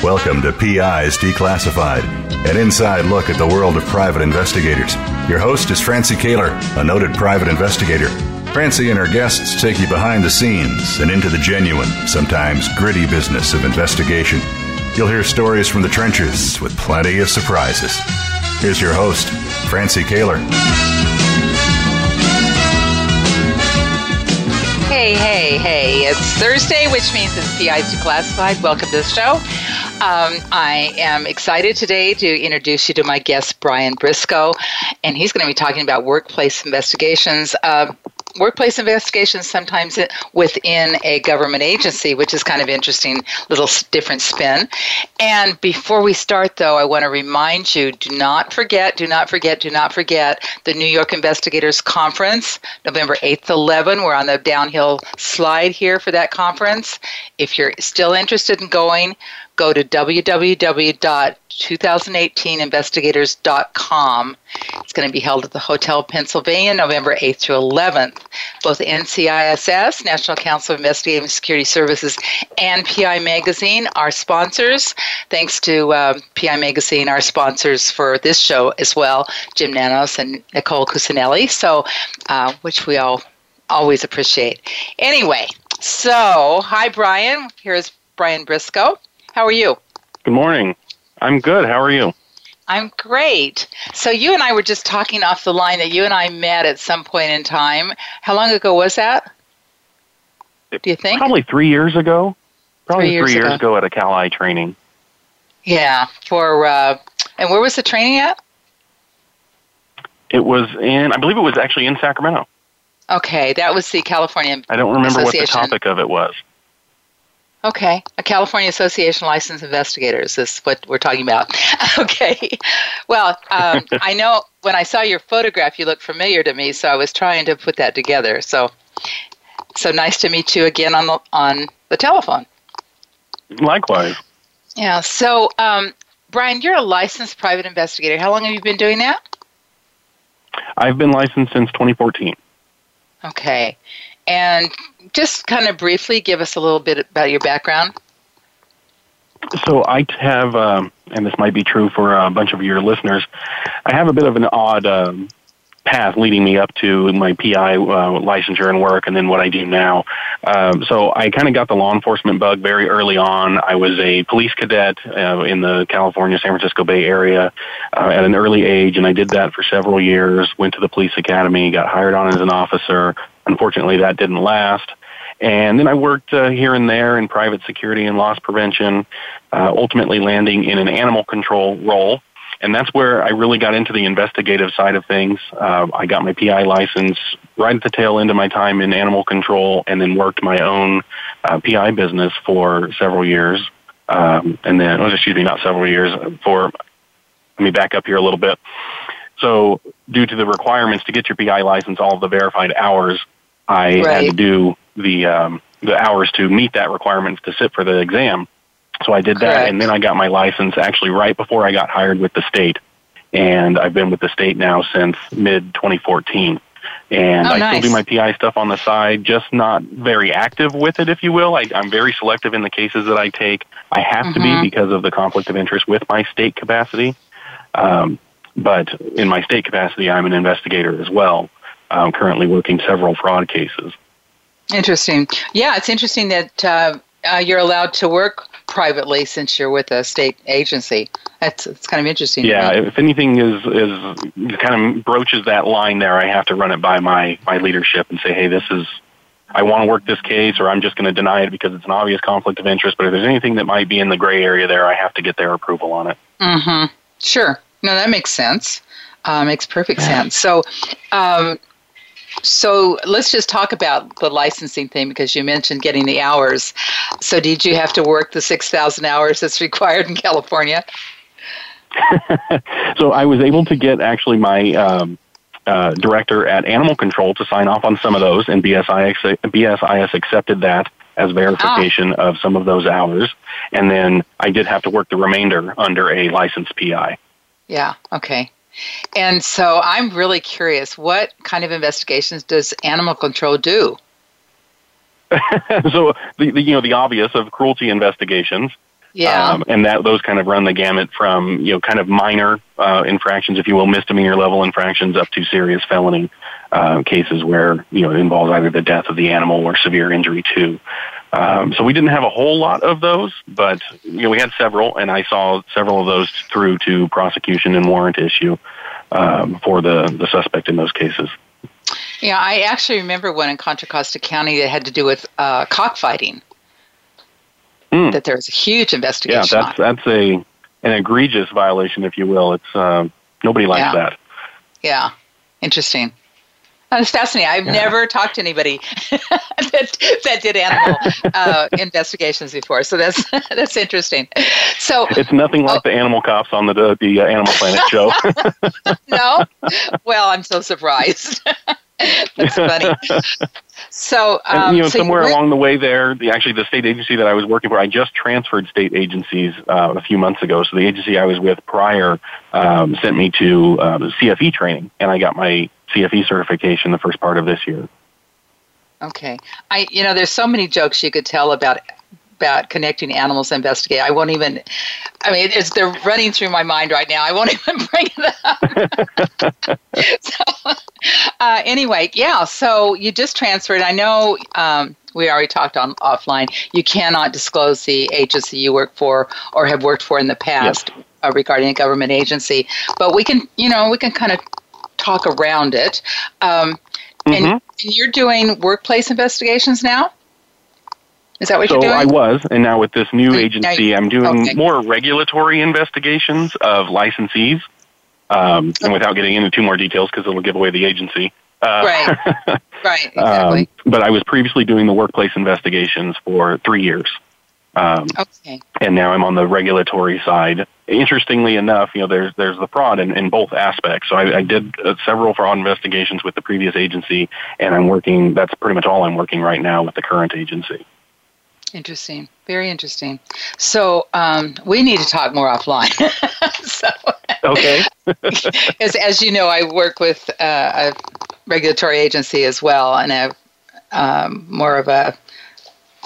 Welcome to PIs Declassified, an inside look at the world of private investigators. Your host is Francie Koehler, a noted private investigator. Francie and her guests take you behind the scenes and into the genuine, sometimes gritty business of investigation. You'll hear stories from the trenches with plenty of surprises. Here's your host, Francie Koehler. Hey, hey, hey. It's Thursday, which means it's PIs Declassified. Welcome to the show. Um, I am excited today to introduce you to my guest, Brian Briscoe, and he's going to be talking about workplace investigations. Uh, workplace investigations sometimes within a government agency, which is kind of interesting, little different spin. And before we start, though, I want to remind you: do not forget, do not forget, do not forget the New York Investigators Conference, November eighth, 11. We're on the downhill slide here for that conference. If you're still interested in going, go to www.2018investigators.com. It's going to be held at the Hotel Pennsylvania, November 8th to 11th. Both NCISS, National Council of Investigative Security Services, and PI Magazine are sponsors. Thanks to uh, PI Magazine, our sponsors for this show as well, Jim Nanos and Nicole Cusinelli, so uh, which we all always appreciate. Anyway, so hi Brian. Here's Brian Briscoe. How are you? Good morning. I'm good. How are you? I'm great. So you and I were just talking off the line that you and I met at some point in time. How long ago was that? Do you think? Probably three years ago. Probably three years, three years ago. ago. at a CalI training. Yeah. For uh, and where was the training at? It was in, I believe it was actually in Sacramento. Okay, that was the California. I don't remember what the topic of it was. Okay, a California Association of Licensed Investigators is what we're talking about. okay, well, um, I know when I saw your photograph, you looked familiar to me, so I was trying to put that together. So, so nice to meet you again on the on the telephone. Likewise. Yeah. So, um, Brian, you're a licensed private investigator. How long have you been doing that? I've been licensed since 2014. Okay, and just kind of briefly give us a little bit about your background. So I have, um, and this might be true for a bunch of your listeners, I have a bit of an odd um, path leading me up to my PI uh, licensure and work, and then what I do now. Um, so I kind of got the law enforcement bug very early on. I was a police cadet uh, in the California, San Francisco Bay Area uh, at an early age, and I did that for several years. Went to the police academy, got hired on as an officer. Unfortunately, that didn't last. And then I worked uh, here and there in private security and loss prevention, uh, ultimately landing in an animal control role. And that's where I really got into the investigative side of things. Uh, I got my PI license right at the tail end of my time in animal control and then worked my own uh, PI business for several years. Um, and then, oh, excuse me, not several years, for, let me back up here a little bit. So, due to the requirements to get your PI license, all of the verified hours, I had to do the um, the hours to meet that requirement to sit for the exam. So I did that, Correct. and then I got my license actually right before I got hired with the state, and I've been with the state now since mid 2014. And Oh, I nice. still do my PI stuff on the side, just not very active with it, if you will. I, I'm very selective in the cases that I take. I have to Mhm. be because of the conflict of interest with my state capacity. Um, but in my state capacity, I'm an investigator as well. I'm currently working several fraud cases. Interesting. Yeah, it's interesting that uh, uh, you're allowed to work privately since you're with a state agency. That's it's kind of interesting. Yeah, if anything is is kind of broaches that line there, I have to run it by my my leadership and say, hey, this is I want to work this case, or I'm just going to deny it because it's an obvious conflict of interest. But if there's anything that might be in the gray area there, I have to get their approval on it. Mm-hmm. Sure. No, that makes sense. Uh, makes perfect sense. So, um, so let's just talk about the licensing thing because you mentioned getting the hours. So, did you have to work the six thousand hours that's required in California? so I was able to get actually my um, uh, director at Animal Control to sign off on some of those, and BSIS, BSIS accepted that as verification Ah. of some of those hours. And then I did have to work the remainder under a licensed PI. Yeah. Okay. And so I'm really curious. What kind of investigations does animal control do? so the, the you know the obvious of cruelty investigations, Yeah. um, and that those kind of run the gamut from you know kind of minor uh, infractions, if you will, misdemeanor level infractions, up to serious felony uh, cases where you know it involves either the death of the animal or severe injury to. Um, so we didn't have a whole lot of those, but you know we had several, and I saw several of those through to prosecution and warrant issue um, for the the suspect in those cases. yeah. I actually remember one in Contra Costa County that had to do with uh, cockfighting. Hmm. That there was a huge investigation. Yeah, that's that's a an egregious violation, if you will. It's um, nobody likes Yeah. that. Yeah, interesting. That's fascinating. I've Yeah. never talked to anybody that that did animal uh, investigations before, so that's that's interesting. So It's nothing like the animal cops on the the uh, Animal Planet show. no, well, I'm so surprised. that's funny. So, um, and you know, so somewhere went- along the way there, the actually the state agency that I was working for, I just transferred state agencies uh, a few months ago. So the agency I was with prior um, sent me to uh, CFE training, and I got my CFE certification the first part of this year. Okay. I you know there's so many jokes you could tell about about connecting animals to investigate. I won't even I mean it's they're running through my mind right now. I won't even bring it up. so, uh, anyway, yeah, so you just transferred. I know um, we already talked on offline. You cannot disclose the agency you work for or have worked for in the past uh, regarding a government agency, but we can, you know, we can kind of talk around it. Um, and, Mhm. and you're doing workplace investigations now? Is that what So you're doing? I was, and now with this new agency, I'm doing okay. more regulatory investigations of licensees. Um, and without getting into too more details, because it'll give away the agency. Uh, Right. right, exactly. um, but I was previously doing the workplace investigations for three years. Um, okay. and now I'm on the regulatory side. Interestingly enough, you know, there's there's the fraud in, in both aspects. So I, I did uh, several fraud investigations with the previous agency, and I'm working. That's pretty much all I'm working right now with the current agency. Interesting. Very interesting. So um, we need to talk more offline. so, Okay. as, as you know, I work with uh, a regulatory agency as well, and a um, more of a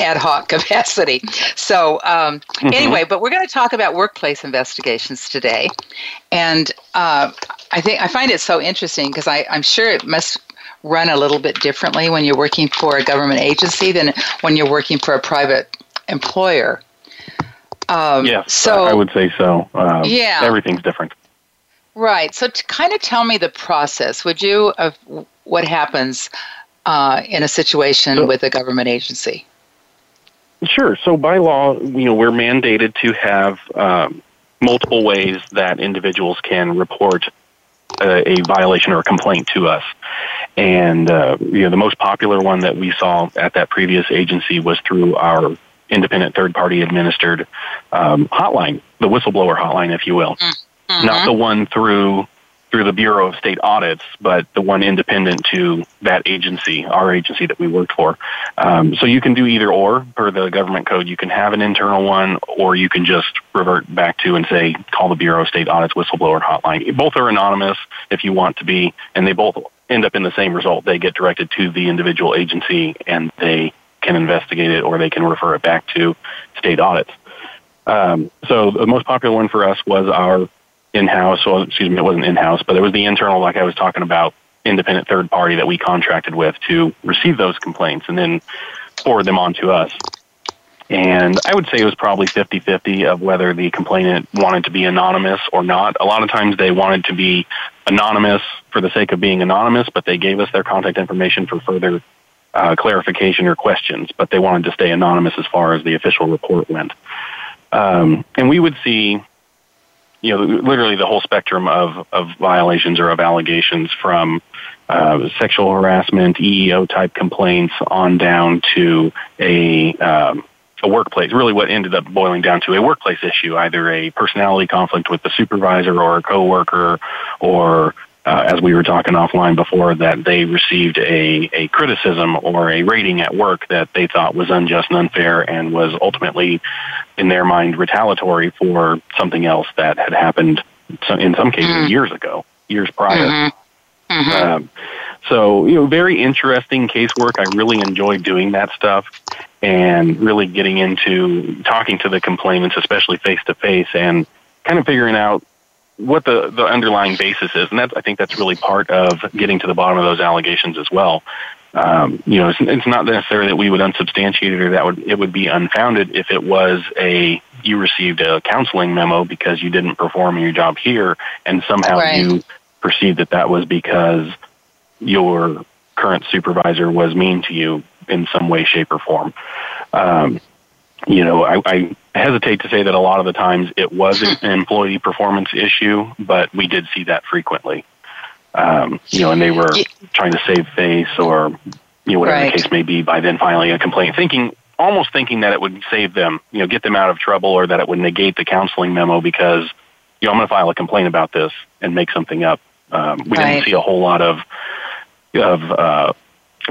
ad hoc capacity. So um, Mhm. anyway, but we're going to talk about workplace investigations today, and uh, I think I find it so interesting because I'm sure it must run a little bit differently when you're working for a government agency than when you're working for a private employer. Um, yes. So I would say so. Um, Yeah. Everything's different. Right. So, to kind of tell me the process, would you, of what happens uh, in a situation So- with a government agency? Sure. So by law, you know, we're mandated to have um, multiple ways that individuals can report a, a violation or a complaint to us. And uh, you know, the most popular one that we saw at that previous agency was through our independent third-party administered um, hotline, the whistleblower hotline, if you will. Not the one through through the Bureau of State Audits, but the one independent to that agency, our agency that we worked for. Um, so you can do either or per the government code. You can have an internal one, or you can just revert back to and say, call the Bureau of State Audits whistleblower hotline. Both are anonymous if you want to be, and they both end up in the same result. They get directed to the individual agency, and they can investigate it, or they can refer it back to state audits. Um, so the most popular one for us was our in-house, well, excuse me, it wasn't in-house, but it was the internal, like I was talking about, independent third party that we contracted with to receive those complaints and then forward them on to us. And I would say it was probably 50-50 of whether the complainant wanted to be anonymous or not. A lot of times they wanted to be anonymous for the sake of being anonymous, but they gave us their contact information for further uh, clarification or questions, but they wanted to stay anonymous as far as the official report went. Um, and we would see you know, literally the whole spectrum of, of violations or of allegations from uh, sexual harassment, EEO type complaints on down to a, um, a workplace. Really, what ended up boiling down to a workplace issue, either a personality conflict with the supervisor or a coworker, or uh, as we were talking offline before, that they received a, a criticism or a rating at work that they thought was unjust and unfair and was ultimately, in their mind, retaliatory for something else that had happened in some cases mm. years ago, years prior. Mm-hmm. Mm-hmm. Um, so, you know, very interesting casework. I really enjoyed doing that stuff and really getting into talking to the complainants, especially face to face, and kind of figuring out what the, the underlying basis is. And that's, I think that's really part of getting to the bottom of those allegations as well. Um, you know, it's, it's not necessarily that we would unsubstantiate it or that would, it would be unfounded if it was a, you received a counseling memo because you didn't perform your job here and somehow right. you perceived that that was because your current supervisor was mean to you in some way, shape, or form. Um, you know, I, I hesitate to say that a lot of the times it was an employee performance issue, but we did see that frequently. Um, you know, and they were trying to save face or you know whatever right. the case may be by then filing a complaint, thinking almost thinking that it would save them, you know, get them out of trouble or that it would negate the counseling memo because you know I'm going to file a complaint about this and make something up. Um, we right. didn't see a whole lot of of uh,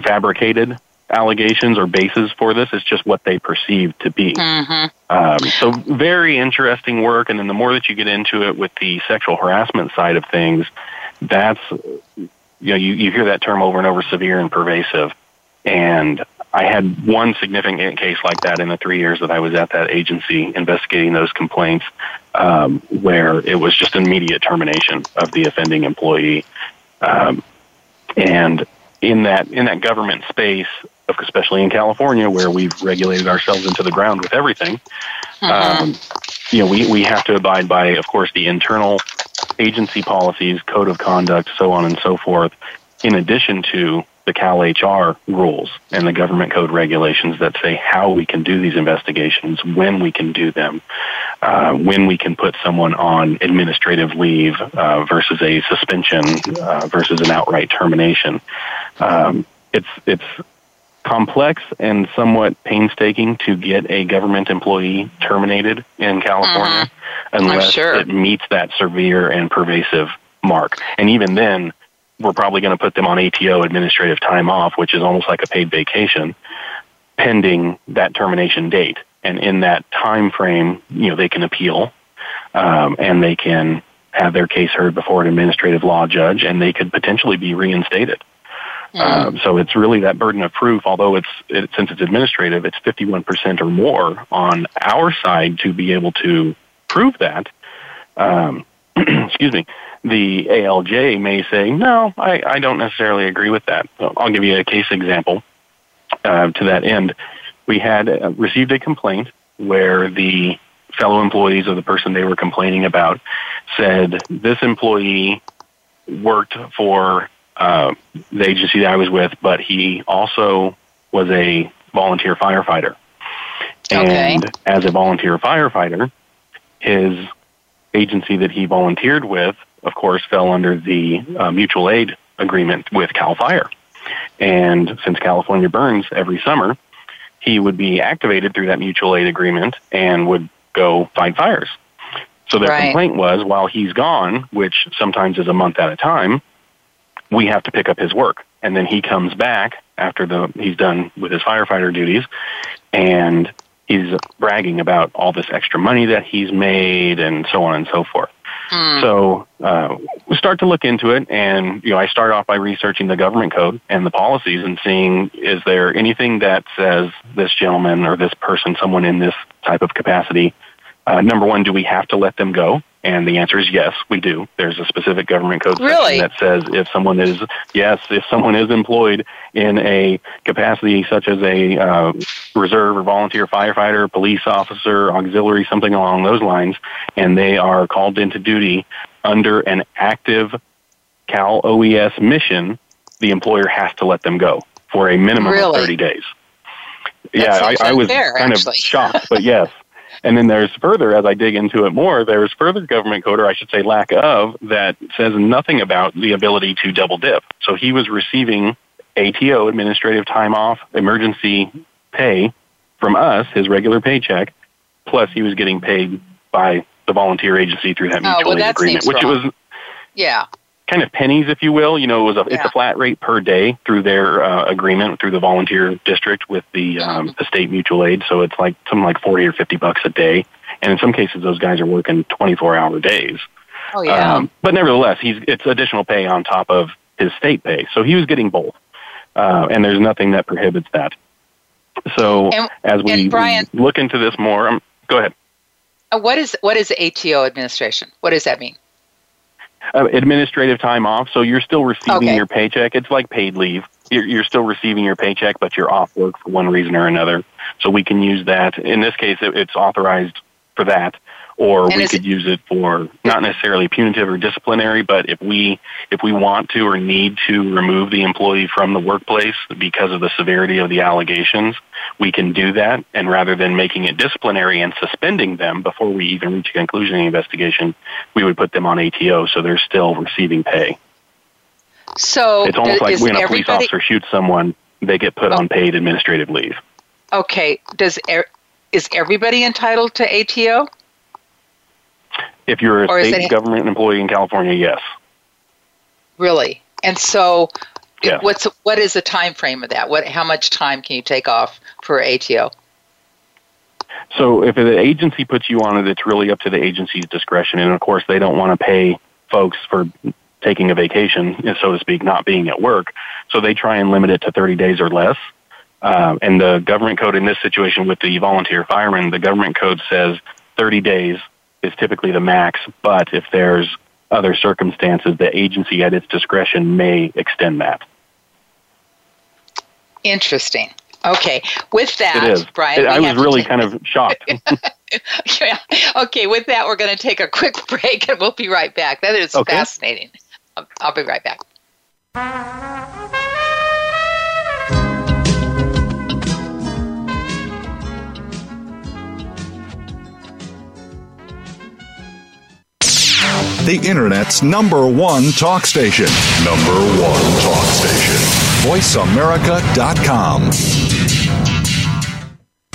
fabricated allegations or bases for this. It's just what they perceive to be. Mm-hmm. Um, so very interesting work. And then the more that you get into it with the sexual harassment side of things, that's you know you, you hear that term over and over, severe and pervasive. And I had one significant case like that in the three years that I was at that agency investigating those complaints, um, where it was just immediate termination of the offending employee. Um, and in that in that government space, especially in California, where we've regulated ourselves into the ground with everything, mm-hmm. um, you know, we, we have to abide by, of course, the internal agency policies, code of conduct, so on and so forth, in addition to the Cal HR rules and the government code regulations that say how we can do these investigations, when we can do them, uh, when we can put someone on administrative leave uh, versus a suspension uh, versus an outright termination. Um, it's it's complex and somewhat painstaking to get a government employee terminated in California mm-hmm. unless sure. it meets that severe and pervasive mark. And even then, we're probably going to put them on ATO, administrative time off, which is almost like a paid vacation, pending that termination date. And in that time frame, you know, they can appeal um, and they can have their case heard before an administrative law judge, and they could potentially be reinstated. Mm-hmm. so it's really that burden of proof. Although it's it, since it's administrative, it's 51% or more on our side to be able to prove that. Um, excuse me. The ALJ may say, no, I, I don't necessarily agree with that. So I'll give you a case example uh, to that end. We had uh, received a complaint where the fellow employees of the person they were complaining about said this employee worked for uh, the agency that I was with, but he also was a volunteer firefighter. Okay. And as a volunteer firefighter, his agency that he volunteered with, of course, fell under the uh, mutual aid agreement with CAL FIRE. And since California burns every summer, he would be activated through that mutual aid agreement and would go fight fires. So their right. complaint was while he's gone, which sometimes is a month at a time, we have to pick up his work. And then he comes back after the he's done with his firefighter duties and he's bragging about all this extra money that he's made and so on and so forth. Mm. So uh, we start to look into it, and you know, I start off by researching the government code and the policies and seeing is there anything that says this gentleman or this person, someone in this type of capacity, uh, number one, do we have to let them go? And the answer is yes, we do. There's a specific government code really? that says if someone is yes, if someone is employed in a capacity such as a uh, reserve or volunteer firefighter, police officer, auxiliary, something along those lines, and they are called into duty under an active Cal OES mission, the employer has to let them go for a minimum really? of 30 days. yeah, I, I was kind actually. of shocked, but yes. And then there's further, as I dig into it more, there's further government code, or I should say lack of, that says nothing about the ability to double dip. So he was receiving ATO, administrative time off, emergency pay from us, his regular paycheck, plus he was getting paid by the volunteer agency through that mutual oh, well, aid agreement, which wrong. was yeah kind of pennies, if you will. You know, it was a, Yeah. it's a flat rate per day through their uh, agreement through the volunteer district with the um, Mhm. the state mutual aid. So it's like something like forty or fifty bucks a day, and in some cases those guys are working twenty four hour days. Oh yeah. Um, but nevertheless, he's it's additional pay on top of his state pay, so he was getting both, uh, and there's nothing that prohibits that. So And- as we Brian- look into this more, um, go ahead. Uh, what is what is ATO administration? What does that mean? Uh, administrative time off, so you're still receiving Okay. your paycheck. It's like paid leave. You're, you're still receiving your paycheck, but you're off work for one reason or another. So we can use that. In this case, it, it's authorized for that, or And we could use it for not necessarily punitive or disciplinary, but if we if we want to or need to remove the employee from the workplace because of the severity of the allegations, we can do that. And rather than making it disciplinary and suspending them before we even reach a conclusion in the investigation, we would put them on ATO, so they're still receiving pay. So It's almost like when a police officer shoots someone, they get put on paid administrative leave. okay? Does er, is everybody entitled to ATO? If you're a Or state government employee in California, yes. Really? And so, Yes. what's what is the time frame of that? What how much time can you take off for ATO? So if the agency puts you on it, it's really up to the agency's discretion. And of course, they don't want to pay folks for taking a vacation, so to speak, not being at work. So they try and limit it to 30 days or less. Uh, and the government code in this situation with the volunteer firemen, the government code says 30 days is typically the max. But if there's other circumstances, the agency at its discretion may extend that. Interesting. Okay. With that, It is. Brian, It- I was really kind of shocked. yeah. Okay. With that, we're going to take a quick break, and we'll be right back. That is Okay. fascinating. I'll, I'll be right back. The Internet's number one talk station. Number one talk station. VoiceAmerica.com.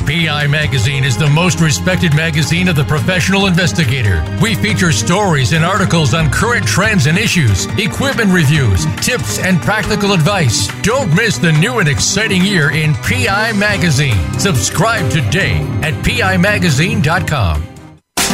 PI Magazine is the most respected magazine of the professional investigator. We feature stories and articles on current trends and issues, equipment reviews, tips, and practical advice. Don't miss the new and exciting year in PI Magazine. Subscribe today at PIMagazine.com.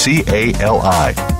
CALI.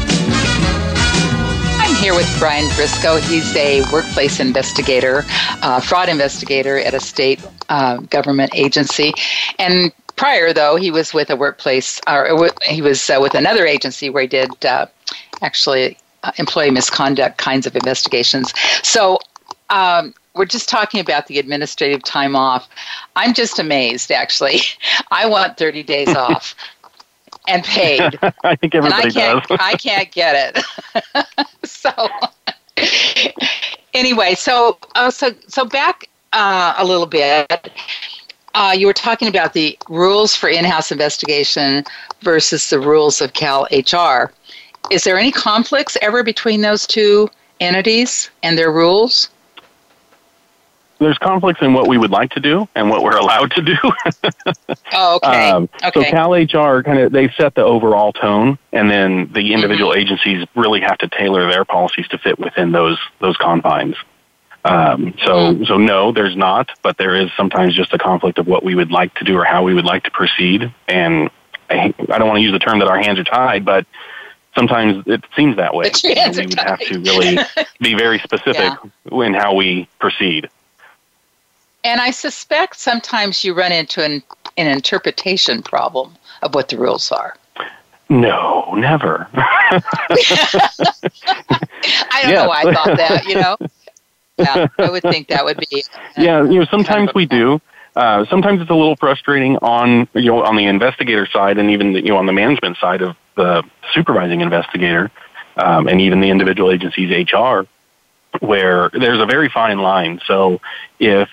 Here with Brian Briscoe. He's a workplace investigator, uh, fraud investigator at a state uh, government agency. And prior, though, he was with a workplace, or he was uh, with another agency where he did uh, actually uh, employee misconduct kinds of investigations. So, um, we're just talking about the administrative time off. I'm just amazed, actually. I want 30 days off and paid. I think everybody I can't, does. I can't get it. so anyway, so uh, so so back uh, a little bit. Uh, you were talking about the rules for in-house investigation versus the rules of Cal HR. Is there any conflicts ever between those two entities and their rules? There's conflicts in what we would like to do and what we're allowed to do. Oh, okay. Um, okay. So Cal HR kind of they set the overall tone, and then the individual Mm-hmm. agencies really have to tailor their policies to fit within those those confines. Um, so Mm-hmm. so no, there's not, but there is sometimes just a conflict of what we would like to do or how we would like to proceed. And I, I don't want to use the term that our hands are tied, but sometimes it seems that way. We would have to really be very specific in how we proceed. And I suspect sometimes you run into an, an interpretation problem of what the rules are. No, never. I don't Yes. know why I thought that, you know? Yeah, I would think that would be. yeah, you know, sometimes kind of we do. Uh, sometimes it's a little frustrating on you know on the investigator side and even the, you know on the management side of the supervising investigator um, and even the individual agency's HR, where there's a very fine line. So if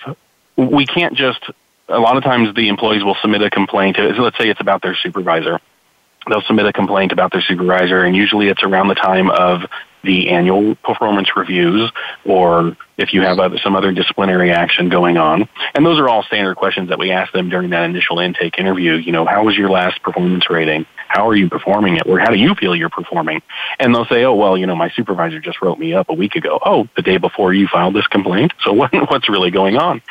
we can't just a lot of times the employees will submit a complaint. Let's say it's about their supervisor. They'll submit a complaint about their supervisor, and usually it's around the time of the annual performance reviews or if you have other, some other disciplinary action going on. And those are all standard questions that we ask them during that initial intake interview. You know, how was your last performance rating? How are you performing it? Or how do you feel you're performing? And they'll say, oh, well, you know, my supervisor just wrote me up a week ago. Oh, the day before you filed this complaint? So what, what's really going on?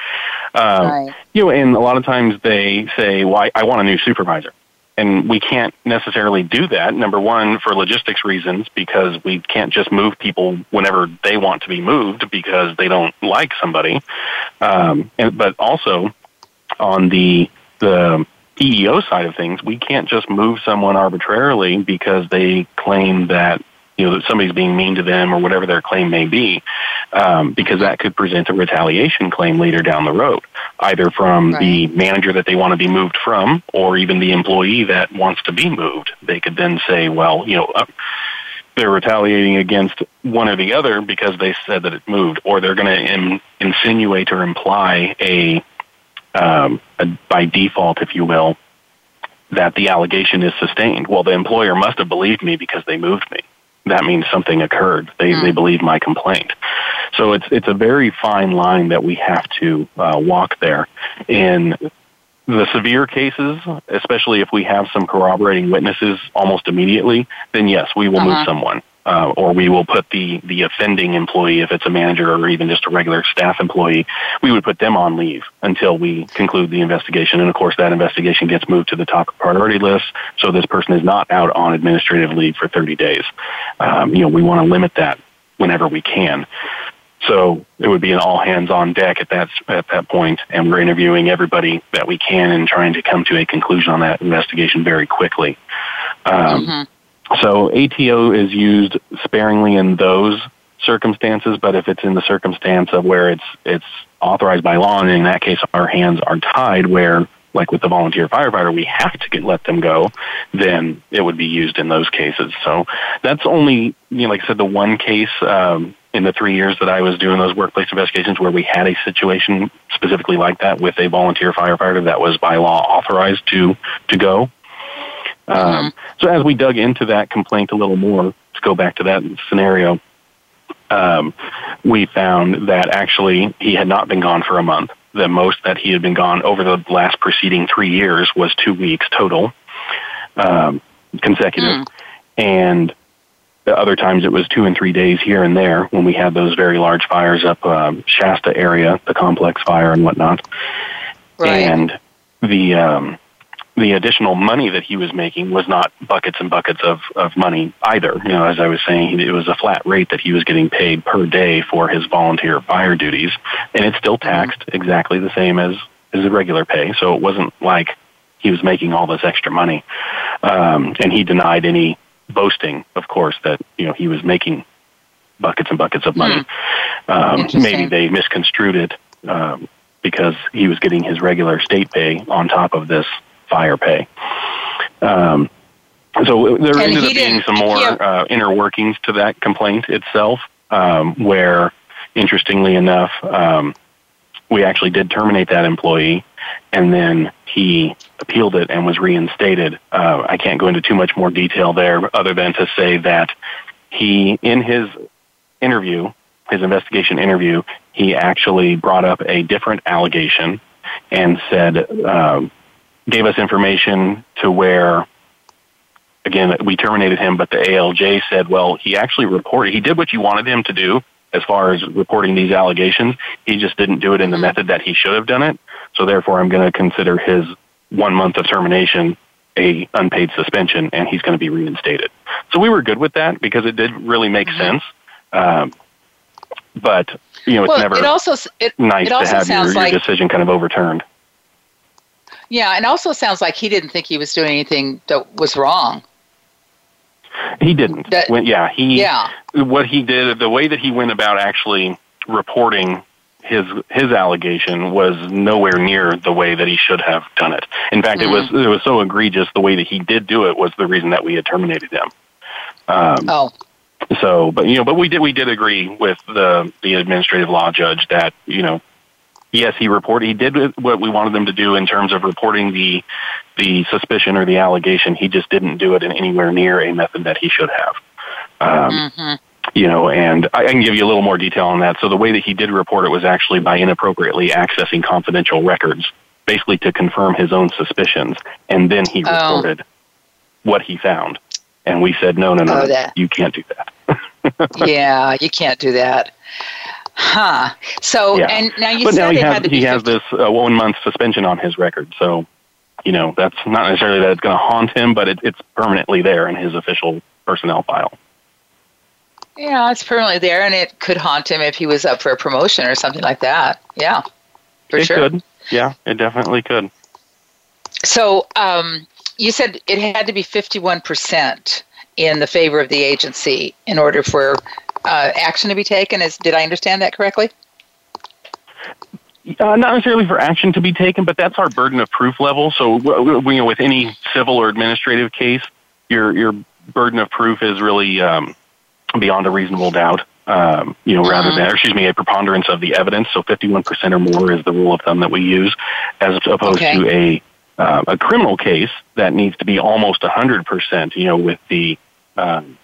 Um, Right. You know, and a lot of times they say, well, I, I want a new supervisor. And we can't necessarily do that. Number one, for logistics reasons, because we can't just move people whenever they want to be moved because they don't like somebody. Um, and, but also on the the EEO side of things, we can't just move someone arbitrarily because they claim that you know that somebody's being mean to them or whatever their claim may be, um, because that could present a retaliation claim later down the road, either from the manager that they want to be moved from or even the employee that wants to be moved. They could then say, well, you know. Uh, they're retaliating against one or the other because they said that it moved, or they're going to in, insinuate or imply a, um, a by default, if you will, that the allegation is sustained. Well, the employer must have believed me because they moved me. That means something occurred. They they believe my complaint. So it's it's a very fine line that we have to uh, walk there. In the severe cases, especially if we have some corroborating witnesses almost immediately, then yes, we will Uh-huh. move someone. Uh, or we will put the, the offending employee, if it's a manager or even just a regular staff employee, we would put them on leave until we conclude the investigation. And of course, that investigation gets moved to the top priority list, so this person is not out on administrative leave for 30 days. Um, you know, we want to limit that whenever we can. So it would be an all hands on deck at that at that point, and we're interviewing everybody that we can and trying to come to a conclusion on that investigation very quickly. Um, So ATO is used sparingly in those circumstances, but if it's in the circumstance of where it's it's authorized by law, and in that case our hands are tied, where like with the volunteer firefighter, we have to get, let them go, then it would be used in those cases. So that's only, you know, like I said, the one case um, in the three years that I was doing those workplace investigations where we had a situation specifically like that with a volunteer firefighter that was by law authorized to to go. Um, so as we dug into that complaint a little more, to go back to that scenario, um, we found that actually he had not been gone for a month. The most that he had been gone over the last preceding three years was two weeks total, um, consecutive, and the other times it was two and three days here and there when we had those very large fires up um, Shasta area, the complex fire and whatnot Right. and the um, the additional money that he was making was not buckets and buckets of, of money either. You know, as I was saying, it was a flat rate that he was getting paid per day for his volunteer fire duties, and it's still taxed exactly the same as as the regular pay. So it wasn't like he was making all this extra money, um, and he denied any boasting, of course, that you know he was making buckets and buckets of money. Um, maybe they misconstrued it um, because he was getting his regular state pay on top of this fire pay. Um, so there And ended up being some more uh, inner workings to that complaint itself, um, where, interestingly enough, um, we actually did terminate that employee, and then he appealed it and was reinstated. Uh, I can't go into too much more detail there, other than to say that he, in his interview, his investigation interview, he actually brought up a different allegation and said, um, gave us information to where again, we terminated him, but the ALJ said, well, he actually reported, he did what you wanted him to do as far as reporting these allegations. He just didn't do it in the method that he should have done it. So therefore, I'm going to consider his one month of termination a unpaid suspension, and he's going to be reinstated. So we were good with that because it did really make sense. Um, but you know, it's well, never it also it, nice it to also have your, your like decision kind of overturned. Yeah, and also sounds like he didn't think he was doing anything that was wrong. He didn't. That- when, yeah, he Yeah. what he did, the way that he went about actually reporting his his allegation was nowhere near the way that he should have done it. In fact, it was Mm-hmm. it was so egregious the way that he did do it was the reason that we had terminated him. Um, Oh, so, but you know, but we did we did agree with the the administrative law judge that you know, yes, he reported he did what we wanted him to do in terms of reporting the the suspicion or the allegation. He just didn't do it in anywhere near a method that he should have. Um, hmm you know, and I, I can give you a little more detail on that. So the way that he did report it was actually by inappropriately accessing confidential records, basically to confirm his own suspicions, and then he Oh. reported what he found. And we said, no, no, no, Oh, that- you can't do that. yeah, you can't do that. Huh. So, Yeah. and now you but said now he has he has this uh, one month suspension on his record. So, you know, that's not necessarily that it's going to haunt him, but it, it's permanently there in his official personnel file. Yeah, it's permanently there, and it could haunt him if he was up for a promotion or something like that. Yeah, for it sure. could, yeah, it definitely could. So, um, you said it had to be 51% in the favor of the agency in order for uh, action to be taken. Is did I understand that correctly? Uh, not necessarily for action to be taken, but that's our burden of proof level. So, you know, with any civil or administrative case, your your burden of proof is really um, beyond a reasonable doubt. Um, you know, rather than, excuse me, a preponderance of the evidence. So, fifty-one percent or more is the rule of thumb that we use, as opposed Okay. to a uh, a criminal case that needs to be almost hundred percent. You know, with the um,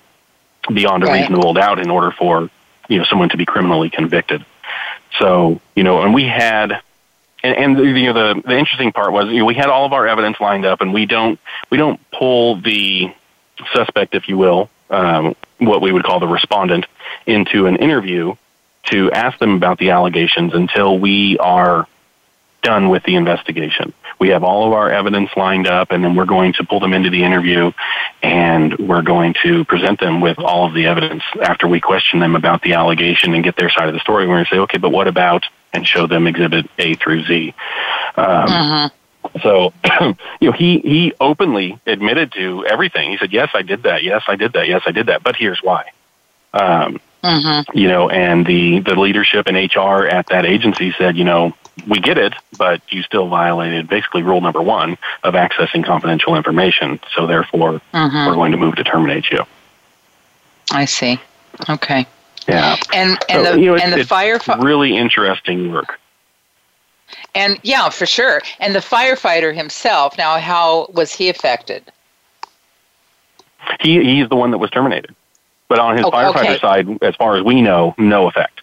beyond a Right. reasonable doubt in order for you know someone to be criminally convicted. So you know, and we had, and, and the, you know the the interesting part was you know, we had all of our evidence lined up, and we don't we don't pull the suspect, if you will, um, what we would call the respondent, into an interview to ask them about the allegations until we are done with the investigation. We have all of our evidence lined up, and then we're going to pull them into the interview, and we're going to present them with all of the evidence after we question them about the allegation and get their side of the story. We're going to say, okay, but what about, and show them exhibit A through Z. Um, Mhm. so, you know, he, he openly admitted to everything. He said, yes, I did that. Yes, I did that. Yes, I did that. But here's why. Um, Mhm. you know, and the, the leadership and HR at that agency said, you know, we get it, but you still violated basically rule number one of accessing confidential information. So therefore, Mhm. we're going to move to terminate you. I see. Okay. Yeah. And and So, the you know, and the firefighter really interesting work. and yeah, for sure. And the firefighter himself. Now, how was he affected? He, he's the one that was terminated. But on his Oh, firefighter okay. side, as far as we know, no effect.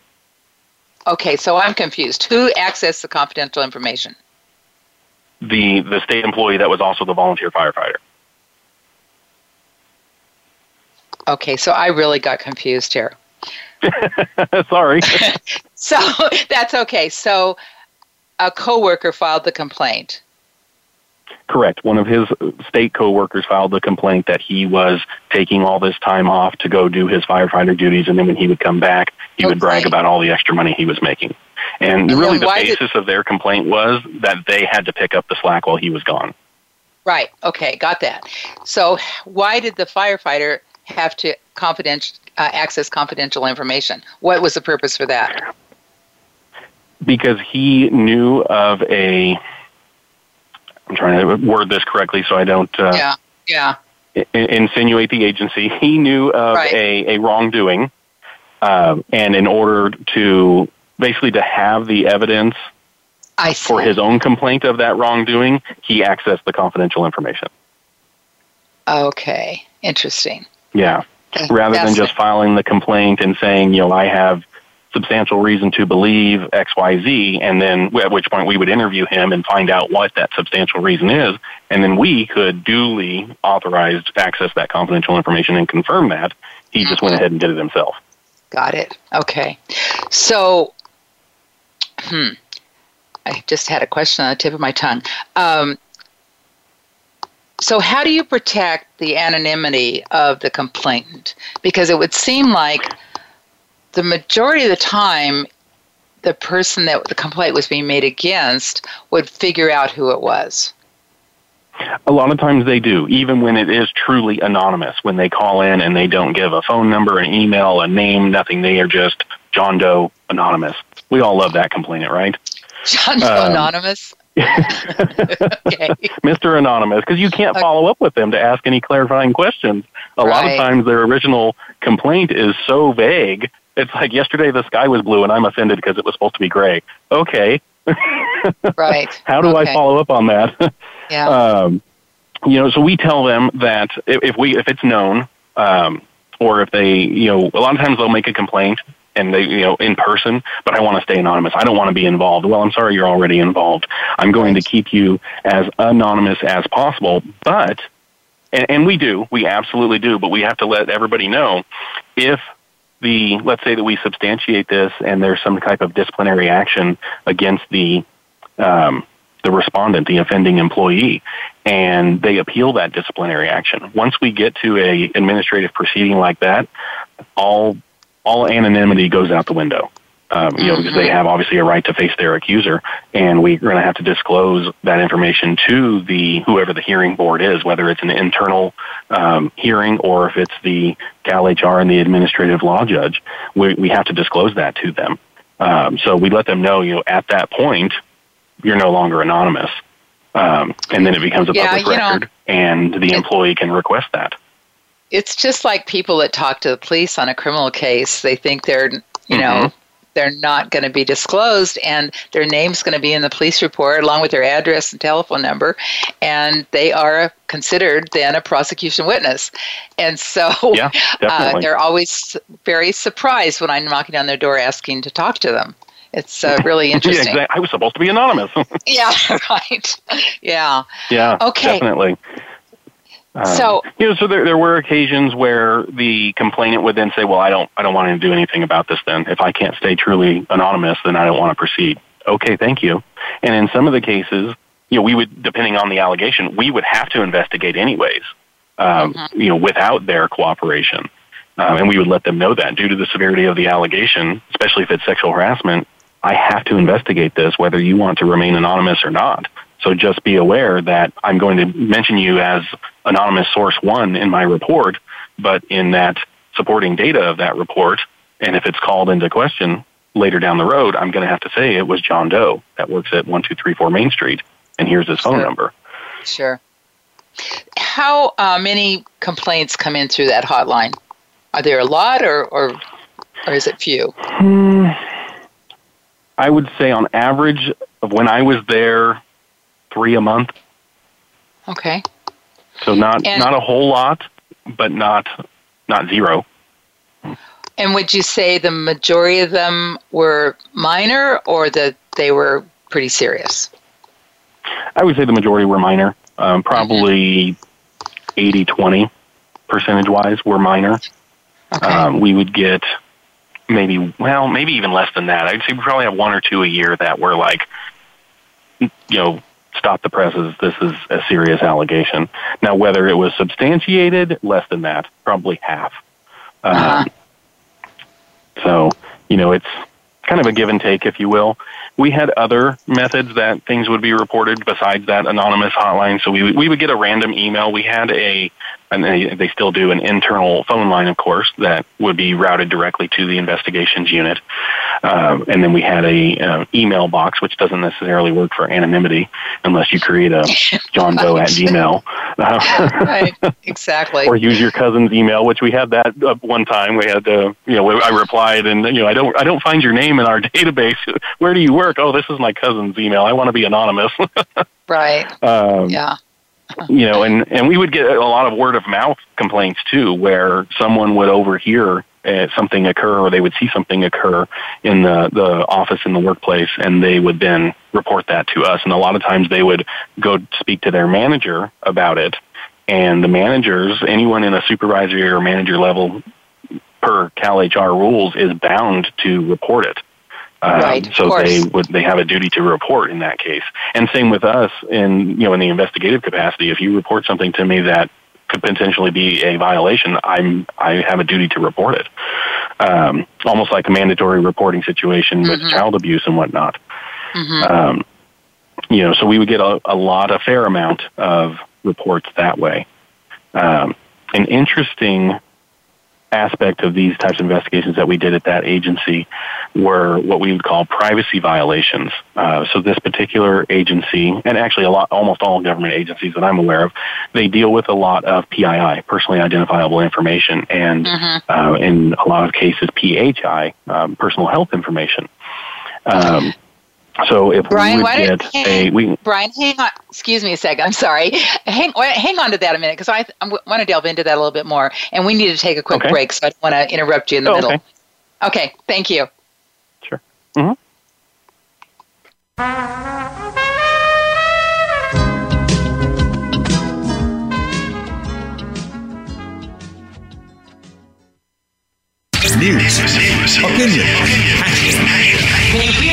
Okay, so I'm confused. Who accessed the confidential information? The, the state employee that was also the volunteer firefighter. Okay, so I really got confused here. Sorry. So that's okay. So a coworker filed the complaint. Correct. One of his state coworkers filed the complaint that he was taking all this time off to go do his firefighter duties, and then when he would come back, he would brag about all the extra money he was making. And And really, the why did- basis of their complaint was that they had to pick up the slack while he was gone. Right. Okay, got that. So why did the firefighter have to confidential uh, access confidential information? What was the purpose for that? Because he knew of a. I'm trying to word this correctly so I don't. Uh, yeah. Yeah. Insinuate the agency. He knew of Right. a, a wrongdoing, um, and in order to basically to have the evidence for his own complaint of that wrongdoing, he accessed the confidential information. Okay. Interesting. Yeah. rather than That's- just filing the complaint and saying, you know, I have substantial reason to believe XYZ, and then at which point we would interview him and find out what that substantial reason is, and then we could duly authorize access that confidential information and confirm that. He just went ahead and did it himself. Got it. Okay. So, hmm. I just had a question on the tip of my tongue. Um, so, how do you protect the anonymity of the complainant? Because it would seem like the majority of the time, the person that the complaint was being made against would figure out who it was. A lot of times they do, even when it is truly anonymous, when they call in and they don't give a phone number, an email, a name, nothing. They are just John Doe anonymous. We all love that complainant, right? John Doe Um, Anonymous. Mr. Anonymous, because you can't follow up with them to ask any clarifying questions. A lot of times their original complaint is so vague. It's like yesterday the sky was blue and I'm offended because it was supposed to be gray. Okay, Right. how do Okay. I follow up on that? Yeah. um, you know, so we tell them that if, if we if it's known, um, or if they, you know, a lot of times they'll make a complaint and they, you know, in person, but I want to stay anonymous. I don't want to be involved. Well, I'm sorry, you're already involved. I'm going to keep you as anonymous as possible, but and, and we do, we absolutely do, but we have to let everybody know if the let's say that we substantiate this and there's some type of disciplinary action against the um, the respondent, the offending employee, and they appeal that disciplinary action. Once we get to a administrative proceeding like that, all all anonymity goes out the window. Um, you know, because they have obviously a right to face their accuser, and we're going to have to disclose that information to the whoever the hearing board is, whether it's an internal um, hearing or if it's the Cal HR and the administrative law judge. We we have to disclose that to them. Um, so we let them know, you know, at that point, you're no longer anonymous, um, and then it becomes a Yeah, public you know, record, and the employee can request that. it's just like people that talk to the police on a criminal case. They think they're, you Mm-hmm. know, they're not going to be disclosed, and their name's going to be in the police report along with their address and telephone number, and they are considered then a prosecution witness. And so Yeah, uh, they're always very surprised when I'm knocking on their door asking to talk to them. It's uh, really yeah, interesting. exactly. I was supposed to be anonymous. yeah, right. Yeah. yeah, Okay. definitely. Um, So- you know, so there there were occasions where the complainant would then say, "Well, I don't I don't want to do anything about this. Then, if I can't stay truly anonymous, then I don't want to proceed." Okay, thank you. And in some of the cases, you know, we would, depending on the allegation, we would have to investigate anyways. Um, You know, without their cooperation, um, and we would let them know that due to the severity of the allegation, especially if it's sexual harassment, I have to investigate this whether you want to remain anonymous or not. So just be aware that I'm going to mention you as anonymous source one in my report, but in that supporting data of that report, and if it's called into question later down the road, I'm going to have to say it was John Doe that works at 1234 Main Street, and here's his phone Sure. number. Sure. How uh, many complaints come in through that hotline? Are there a lot, or or, or is it few? I would say on average of when I was there, three a month. Okay. So not And- not a whole lot, but not not zero. And would you say the majority of them were minor, or that they were pretty serious? I would say the majority were minor. Um, probably 80 20 percentage wise were minor. Okay. Um, we would get maybe, well, maybe even less than that. I'd say we probably have one or two a year that were like, you know, stop the presses. This is a serious allegation. Now, whether it was substantiated, less than that, probably half. Um, Uh-huh. So, you know, it's kind of a give and take, if you will. We had other methods that things would be reported besides that anonymous hotline. So we we would get a random email. We had a and they, they still do an internal phone line, of course, that would be routed directly to the investigations unit. Uh, and then we had a uh, email box, which doesn't necessarily work for anonymity unless you create a John Doe at Gmail. right, exactly. or use your cousin's email, which we had that uh, one time. We had, uh, you know, I replied, and you know, I don't, I don't find your name in our database. Where do you work? Oh, this is my cousin's email. I want to be anonymous. right. Um, yeah you know, and and we would get a lot of word of mouth complaints too, where someone would overhear uh, something occur or they would see something occur in the the office in the workplace, and they would then report that to us. And a lot of times they would go speak to their manager about it, and the managers, anyone in a supervisory or manager level per Cal HR rules, is bound to report it. Um, right, so they would they have a duty to report in that case. And same with us in you know in the investigative capacity. If you report something to me that could potentially be a violation, I'm I have a duty to report it. Um, almost like a mandatory reporting situation mm-hmm. with child abuse and whatnot. Mm-hmm. Um, you know, so we would get a, a lot, a fair amount of reports that way. Um, an interesting aspect of these types of investigations that we did at that agency were what we would call privacy violations. Uh, so this particular agency, and actually a lot, almost all government agencies that I'm aware of, they deal with a lot of PII, personally identifiable information, and mm-hmm. uh, in a lot of cases PHI, um, personal health information. Um, so if Brian, we would get hang, a we, Brian, hang on. Excuse me a second. I'm sorry. Hang hang on to that a minute because I, I want to delve into that a little bit more, and we need to take a quick okay. break. So I don't want to interrupt you in the oh, middle. Okay. okay. Thank you. Sure. Mm-hmm. News, opinion, can you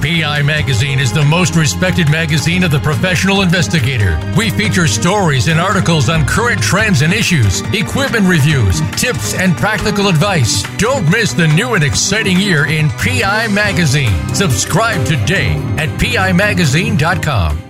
PI Magazine is the most respected magazine of the professional investigator. We feature stories and articles on current trends and issues, equipment reviews, tips, and practical advice. Don't miss the new and exciting year in PI Magazine. Subscribe today at PIMagazine.com.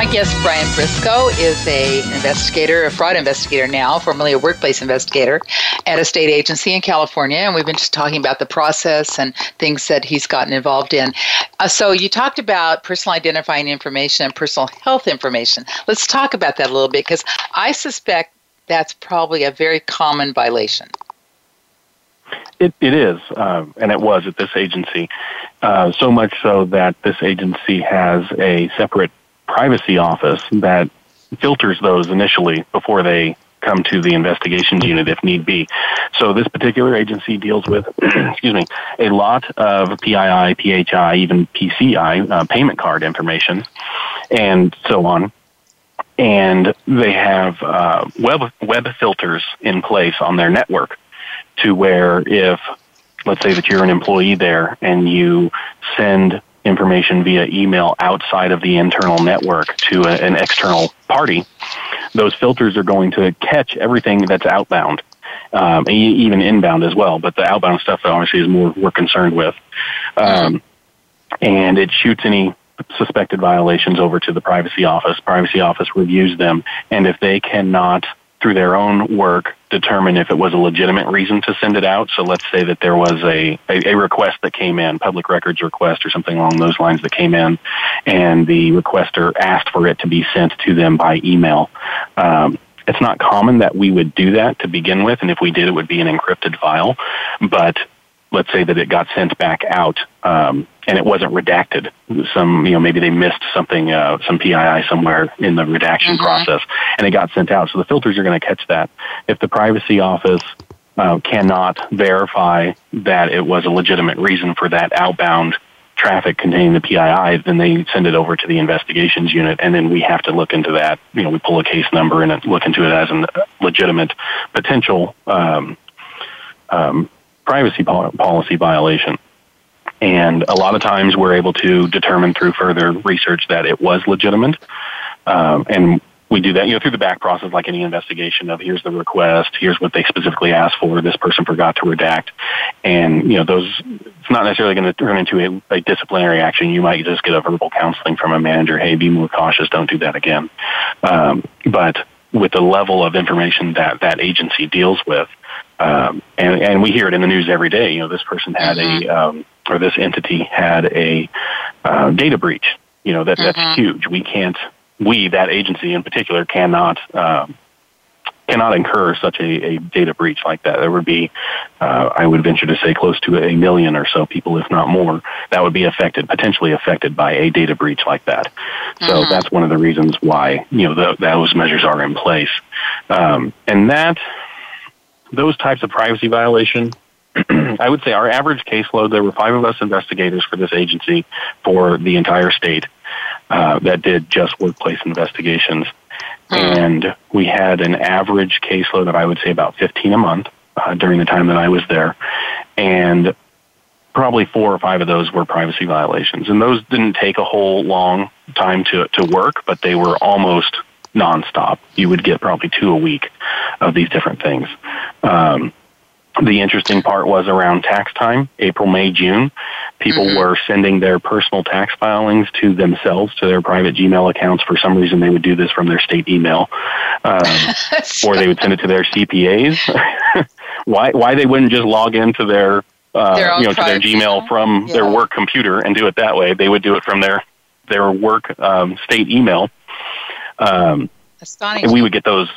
My guest, Brian Briscoe, is a investigator, a fraud investigator now, formerly a workplace investigator at a state agency in California, and we've been just talking about the process and things that he's gotten involved in. Uh, so you talked about personal identifying information and personal health information. Let's talk about that a little bit because I suspect that's probably a very common violation. It, it is, uh, and it was at this agency. Uh, so much so that this agency has a separate privacy office that filters those initially before they come to the investigations unit if need be. So this particular agency deals with, excuse me, a lot of PII, PHI, even PCI uh, payment card information, and so on. And they have uh, web web filters in place on their network to where if let's say that you're an employee there and you send information via email outside of the internal network to a, an external party, those filters are going to catch everything that's outbound, um, even inbound as well. But the outbound stuff obviously is more we're concerned with, um, and it shoots any suspected violations over to the privacy office. Privacy office reviews them, and if they cannot through their own work determine if it was a legitimate reason to send it out. So let's say that there was a, a, a, request that came in, public records request or something along those lines that came in, and the requester asked for it to be sent to them by email. Um, it's not common that we would do that to begin with, and if we did, it would be an encrypted file. But let's say that it got sent back out um, and it wasn't redacted. Some, you know, maybe they missed something, uh, some PII somewhere in the redaction mm-hmm. process, and it got sent out. So the filters are going to catch that. If the privacy office uh, cannot verify that it was a legitimate reason for that outbound traffic containing the PII, then they send it over to the investigations unit, and then we have to look into that. You know, we pull a case number and look into it as a legitimate potential um, um, privacy policy violation. And a lot of times we're able to determine through further research that it was legitimate. Um, and we do that, you know, through the back process, like any investigation of here's the request, here's what they specifically asked for, this person forgot to redact. And, you know, those, it's not necessarily going to turn into a, a disciplinary action. You might just get a verbal counseling from a manager, hey, be more cautious, don't do that again. Um, but with the level of information that that agency deals with, um, and, and we hear it in the news every day. You know, this person had mm-hmm. a, um, or this entity had a uh, data breach. You know, that mm-hmm. that's huge. We can't, we that agency in particular cannot. Um, cannot incur such a, a data breach like that. There would be, uh, I would venture to say, close to a million or so people, if not more, that would be affected, potentially affected by a data breach like that. So mm-hmm. that's one of the reasons why you know the, those measures are in place, um, and that those types of privacy violation, I would say our average caseload, there were five of us investigators for this agency for the entire state uh, that did just workplace investigations. Hmm. And we had an average caseload of, I would say, about 15 a month uh, during the time that I was there. And probably four or five of those were privacy violations. And those didn't take a whole long time to, to work, but they were almost nonstop. You would get probably two a week of these different things. Um, the interesting part was around tax time, April, May, June. People mm-hmm. were sending their personal tax filings to themselves, to their private Gmail accounts. For some reason, they would do this from their state email, um, or they would send it to their CPAs. why? Why they wouldn't just log into their, uh, you know, to their Gmail from yeah. their work computer and do it that way? They would do it from their their work um, state email. Um, Astonishing. We would get those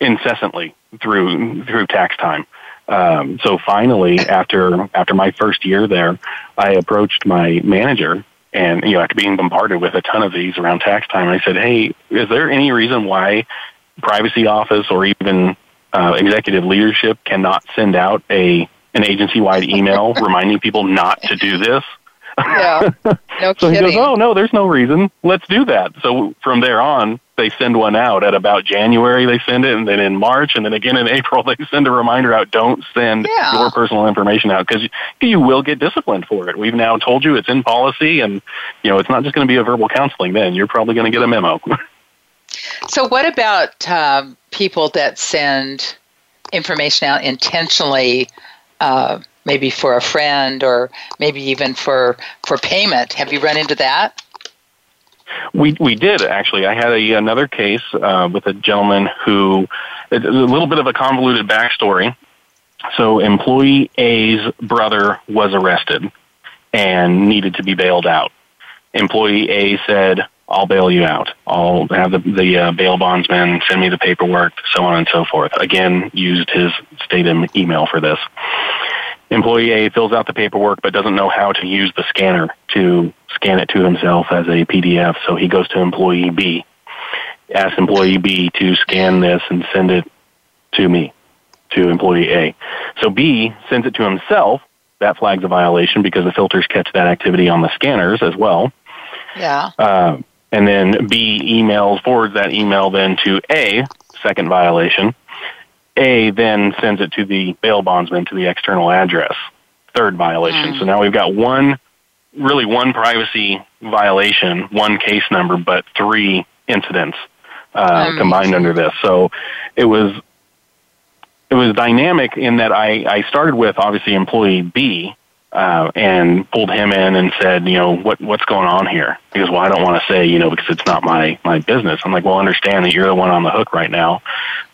incessantly through through tax time. Um, so finally, after after my first year there, I approached my manager, and you know, after being bombarded with a ton of these around tax time, I said, "Hey, is there any reason why privacy office or even uh, executive leadership cannot send out a an agency wide email reminding people not to do this?" Yeah, no so kidding. he goes, "Oh no, there's no reason. Let's do that." So from there on, they send one out at about January. They send it, and then in March, and then again in April, they send a reminder out. Don't send yeah. your personal information out because you will get disciplined for it. We've now told you it's in policy, and you know it's not just going to be a verbal counseling. Then you're probably going to get a memo. so, what about um, people that send information out intentionally? Uh, maybe for a friend or maybe even for for payment. Have you run into that? We we did actually. I had a, another case uh, with a gentleman who a little bit of a convoluted backstory. So employee A's brother was arrested and needed to be bailed out. Employee A said, "I'll bail you out. I'll have the, the uh, bail bondsman send me the paperwork, so on and so forth." Again, used his state email for this. Employee A fills out the paperwork but doesn't know how to use the scanner to scan it to himself as a PDF. So he goes to employee B, asks employee B to scan this and send it to me, to employee A. So B sends it to himself. That flags a violation because the filters catch that activity on the scanners as well. Yeah. Uh, and then B emails, forwards that email then to A, second violation. A then sends it to the bail bondsman to the external address, third violation. Mm. So now we've got one, really one privacy violation, one case number, but three incidents uh, Mm. combined under this. So it was it was dynamic in that I, I started with obviously employee B uh, and pulled him in and said, you know, what what's going on here? He goes, well, I don't want to say, you know, because it's not my my business. I'm like, well, understand that you're the one on the hook right now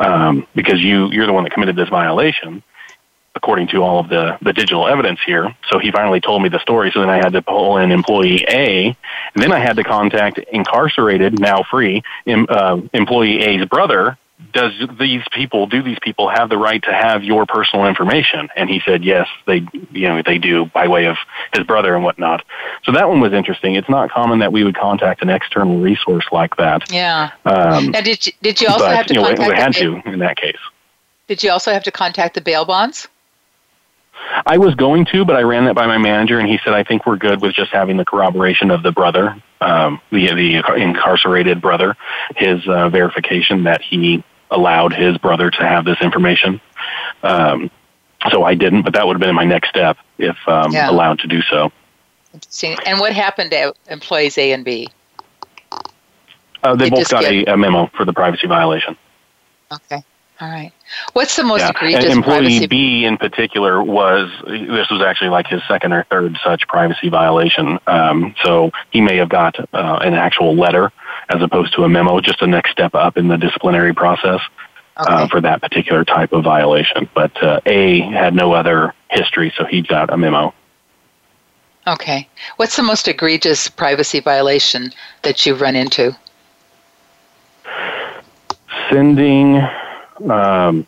um, because you you're the one that committed this violation. According to all of the, the digital evidence here. So he finally told me the story. So then I had to pull in employee A. And then I had to contact incarcerated, now free, uh, employee A's brother does these people do these people have the right to have your personal information? And he said yes they you know they do by way of his brother and whatnot. So that one was interesting. It's not common that we would contact an external resource like that. Yeah. um, Now, did you, did you also but have to you know we, contact we had the, to in that case. Did you also have to contact the bail bonds? I was going to, but I ran that by my manager, and he said, "I think we're good with just having the corroboration of the brother, um, the the incarcerated brother, his uh, verification that he allowed his brother to have this information." Um, so I didn't, but that would have been my next step if um, Yeah. allowed to do so. Interesting. And what happened to employees A and B? Uh, they They both got get- a, a memo for the privacy violation. Okay. All right. What's the most Yeah. egregious And employee privacy? B in particular was this was actually like his second or third such privacy violation. Um, so he may have got uh, an actual letter as opposed to a memo, just a next step up in the disciplinary process okay. uh, for that particular type of violation. But uh, A had no other history, so he got a memo. okay. What's the most egregious privacy violation that you've run into? Sending. Um,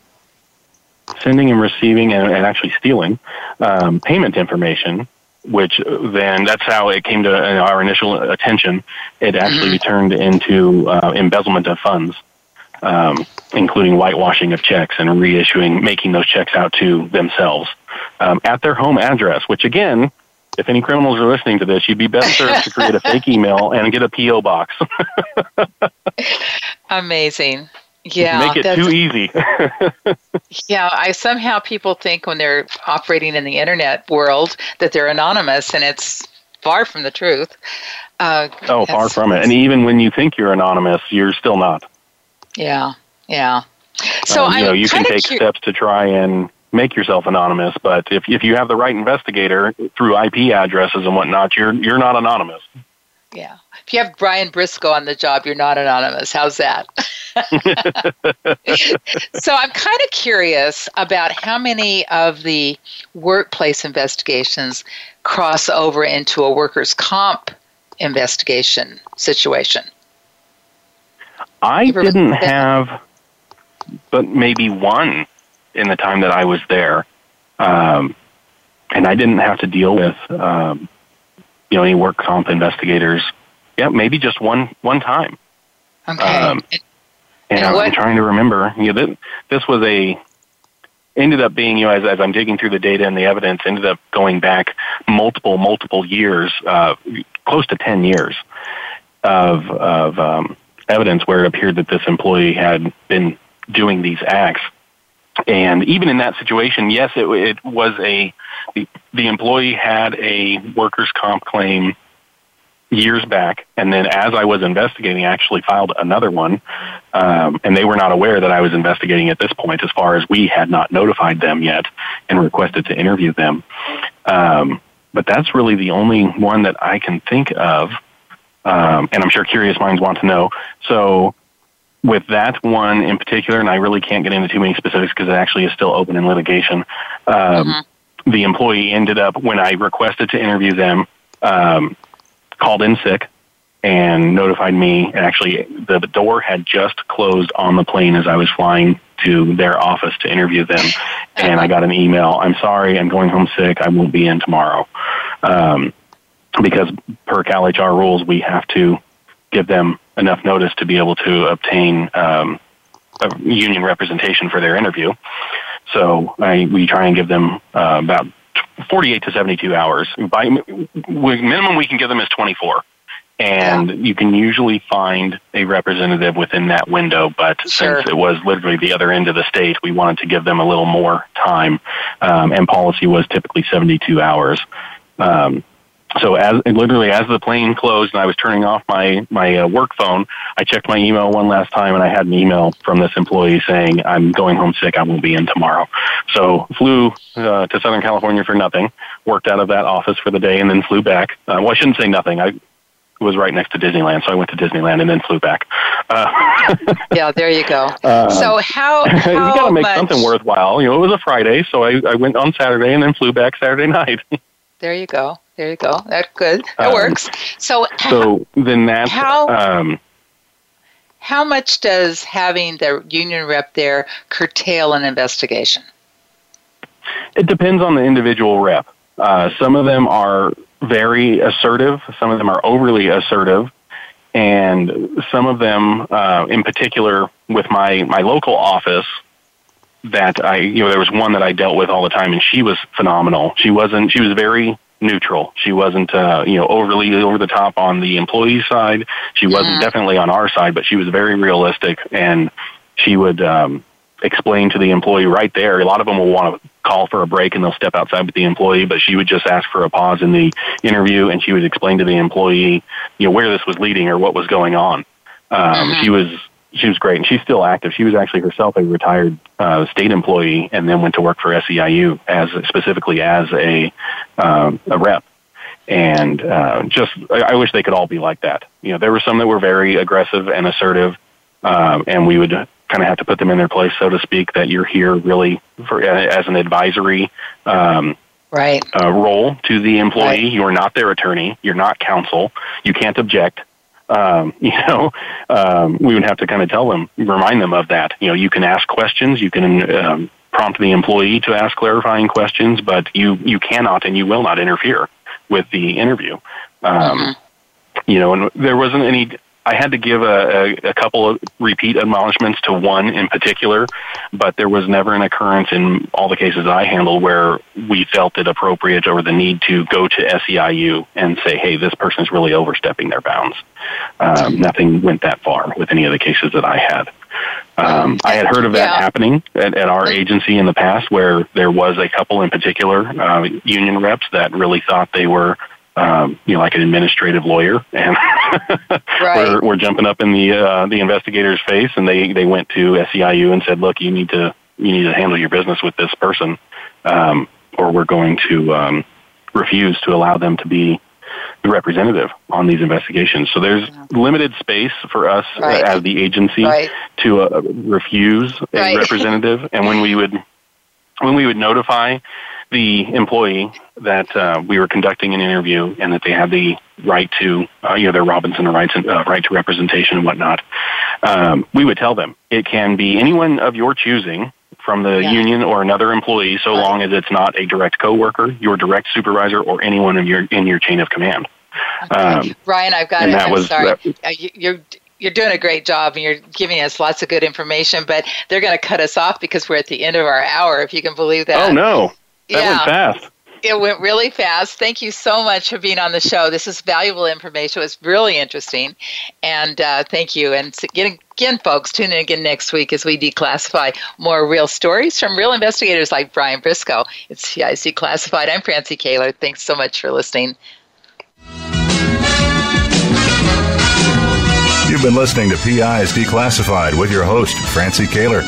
sending and receiving and, and actually stealing um, payment information which then that's how it came to uh, our initial attention. It actually turned into uh, embezzlement of funds, um, including whitewashing of checks and reissuing, making those checks out to themselves um, at their home address. Which again, if any criminals are listening to this, you'd be best served to create a fake email and get a PO box. Amazing. Yeah. Make it too easy. Yeah, I somehow people think when they're operating in the internet world that they're anonymous, and it's far from the truth. Uh, oh, far from it. And even when you think you're anonymous, you're still not. Yeah, yeah. So Um, you I'm know, you can take cu- steps to try and make yourself anonymous, but if if you have the right investigator through IP addresses and whatnot, you're you're not anonymous. Yeah. If you have Brian Briscoe on the job, you're not anonymous. How's that? so I'm kind of curious about how many of the workplace investigations cross over into a workers' comp investigation situation. I didn't have, but maybe one in the time that I was there, um, and I didn't have to deal with, um, you know, any work comp investigators. Yeah, maybe just one one time. Okay. Um, And, And I'm what- trying to remember. You know, this, this was a ended up being, you know, as, as I'm digging through the data and the evidence, ended up going back multiple, multiple years, uh, close to ten years of of um, evidence where it appeared that this employee had been doing these acts. And even in that situation, yes, it, it was a the, the employee had a workers' comp claim years back, and then as I was investigating, I actually filed another one, um, and they were not aware that I was investigating at this point, as far as we had not notified them yet and requested to interview them. Um, but that's really the only one that I can think of, um, and I'm sure curious minds want to know. So. With that one in particular, and I really can't get into too many specifics because it actually is still open in litigation. Um, The employee ended up when I requested to interview them, um, called in sick and notified me. And actually, the, door had just closed on the plane as I was flying to their office to interview them. And I got an email. I'm sorry, I'm going home sick. I won't be in tomorrow. Um, because per Cal HR rules, we have to give them enough notice to be able to obtain um, a union representation for their interview. So I, we try and give them uh, about 48 to 72 hours. By minimum, we can give them is 24 and you can usually find a representative within that window. But sure. since it was literally the other end of the state, we wanted to give them a little more time, um, and policy was typically 72 hours. Um, so as literally as the plane closed and I was turning off my my uh, work phone, I checked my email one last time and I had an email from this employee saying I'm going home sick. I won't be in tomorrow. So flew uh, to Southern California for nothing. Worked out of that office for the day and then flew back. Uh, well, I shouldn't say nothing. I was right next to Disneyland, so I went to Disneyland and then flew back. Uh, yeah, there you go. Uh, so how, how you got to make much... something worthwhile. You know, it was a Friday, so I, I went on Saturday and then flew back Saturday night. there you go. There you go. That's good. That um, works. So so then that's how. Um, how much does having the union rep there curtail an investigation? It depends on the individual rep. Uh, some of them are very assertive. Some of them are overly assertive. And some of them, uh, in particular, with my, my local office, that I, you know, there was one that I dealt with all the time, and she was phenomenal. She wasn't, she was very neutral. She wasn't, uh, you know, overly over the top on the employee side. She wasn't mm-hmm. definitely on our side, but she was very realistic, and she would, um, explain to the employee right there. A lot of them will want to call for a break and they'll step outside with the employee, but she would just ask for a pause in the interview and she would explain to the employee, you know, where this was leading or what was going on. Um, mm-hmm. She was she was great and she's still active. She was actually herself a retired uh, state employee and then went to work for SEIU as specifically as a um, a rep. And uh, just, I, I wish they could all be like that. You know, there were some that were very aggressive and assertive, um, and we would kind of have to put them in their place, so to speak, that you're here really for as an advisory um, right uh, role to the employee. Right. You're not their attorney. You're not counsel. You can't object. Um, you know, um, we would have to kind of tell them, remind them of that. You know, you can ask questions. You can um, prompt the employee to ask clarifying questions, but you you cannot and you will not interfere with the interview. Um, mm-hmm. You know, and there wasn't any I had to give a, a, a couple of repeat admonishments to one in particular, but there was never an occurrence in all the cases I handled where we felt it appropriate or the need to go to SEIU and say, hey, this person is really overstepping their bounds. Um, nothing went that far with any of the cases that I had. Um, I had heard of that yeah. happening at, at, our agency in the past where there was a couple in particular, uh, union reps that really thought they were um, you know, like an administrative lawyer, and right. we're, we're jumping up in the uh, the investigator's face, and they they went to SEIU and said, "Look, you need to you need to handle your business with this person, um, or we're going to um, refuse to allow them to be the representative on these investigations." So there's yeah. limited space for us right. as the agency right. to uh, refuse a representative, and when we would when we would notify the employee that uh, we were conducting an interview and that they had the right to, uh, you know, their Robinson rights and uh, right to representation and whatnot, um, we would tell them it can be anyone of your choosing from the yeah. union or another employee, so long as it's not a direct coworker, your direct supervisor, or anyone in your in your chain of command. Okay. Um, Ryan, I've got it. I'm was, sorry. That, uh, you're you're doing a great job and you're giving us lots of good information, but they're going to cut us off because we're at the end of our hour, if you can believe that. Oh, no. That yeah. went fast. It went really fast. Thank you so much for being on the show. This is valuable information. It was really interesting. And uh, thank you. And again, again, folks, tune in again next week as we declassify more real stories from real investigators like Brian Briscoe. It's PIs Declassified. I'm Francie Koehler. Thanks so much for listening. You've been listening to PIs Declassified with your host, Francie Koehler.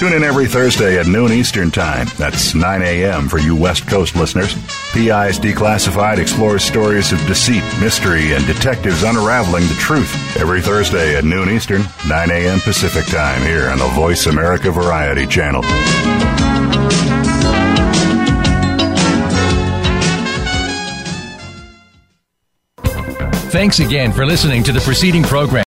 Tune in every Thursday at noon Eastern Time. That's 9 a.m. for you West Coast listeners. PIs Declassified explores stories of deceit, mystery, and detectives unraveling the truth. Every Thursday at noon Eastern, 9 a.m. Pacific Time here on the Voice America Variety Channel. Thanks again for listening to the preceding program.